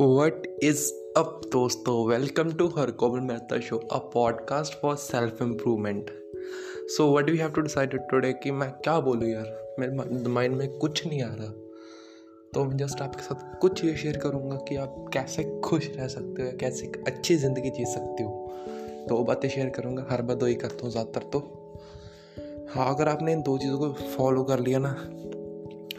What is up, दोस्तों? Welcome to her Komal Mehta show a podcast for self improvement so what we have to decide today कि मैं क्या बोलूँ यार? मेरे माइंड में कुछ नहीं आ रहा। तो मैं जस्ट आपके साथ कुछ ये शेयर करूँगा कि आप कैसे खुश रह सकते हो कैसे एक अच्छी ज़िंदगी जी सकते हो। तो वो बातें शेयर करूँगा हर बार दो ही करता हूँ ज़्यादातर तो। हाँ अगर आपने इन दो चीज़ों को फॉलो कर लिया ना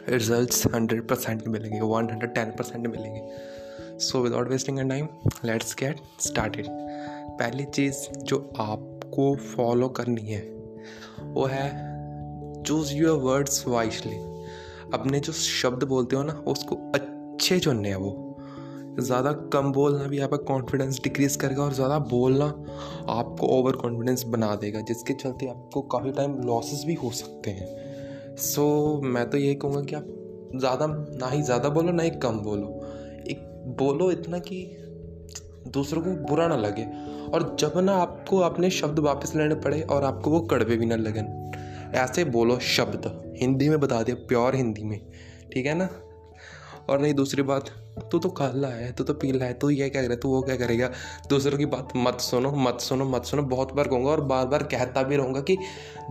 रिजल्ट्स हंड्रेड परसेंट मिलेंगे वन हंड्रेड टेन परसेंट मिलेंगे। So without wasting time let's get started पहली चीज़ जो आपको फॉलो करनी है वो है चूज़ योर वर्ड्स वाइसली अपने जो शब्द बोलते हो ना उसको अच्छे चुनने हैं वो ज़्यादा कम बोलना भी आपका कॉन्फिडेंस डिक्रीज करेगा और ज़्यादा बोलना आपको ओवर कॉन्फिडेंस बना देगा जिसके चलते आपको काफ़ी टाइम लॉसेस भी हो सकते हैं। सो so, मैं तो यही कहूँगा कि आप ज़्यादा ना ही ज़्यादा बोलो ना ही कम बोलो। बोलो इतना कि दूसरों को बुरा ना लगे। और जब ना आपको अपने शब्द वापस लेने पड़े और आपको वो कड़वे भी ना लगन ऐसे बोलो शब्द। हिंदी में बता दिया, प्योर हिंदी में। ठीक है ना? और नहीं, दूसरी बात, तू तो काला है, तू तो पीला है, तू ये क्या करे, तू वो क्या करेगा? दूसरों की बात मत सुनो मत सुनो मत सुनो, बहुत बार कहूँगा और बार बार कहता भी रहूँगा कि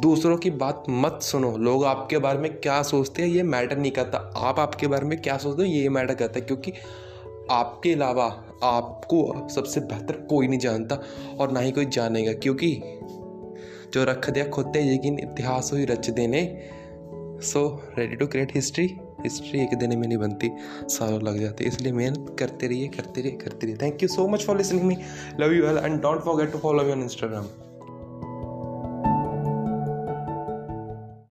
दूसरों की बात मत सुनो। लोग आपके बारे में क्या सोचते हैं, ये मैटर नहीं करता। आप आपके बारे में क्या सोचते हो, ये मैटर करता है, क्योंकि आपके अलावा आपको सबसे बेहतर कोई नहीं जानता और ना ही कोई जानेगा, क्योंकि जो रख दिया खुद यकीन इतिहास ही रच देने so ready to create history history एक दिन में नहीं बनती, सालों लग जाते इसलिए मेहनत करते रहिए करते रहिए करते रहिए। Thank you so much for listening me love you well and don't forget to follow me on Instagram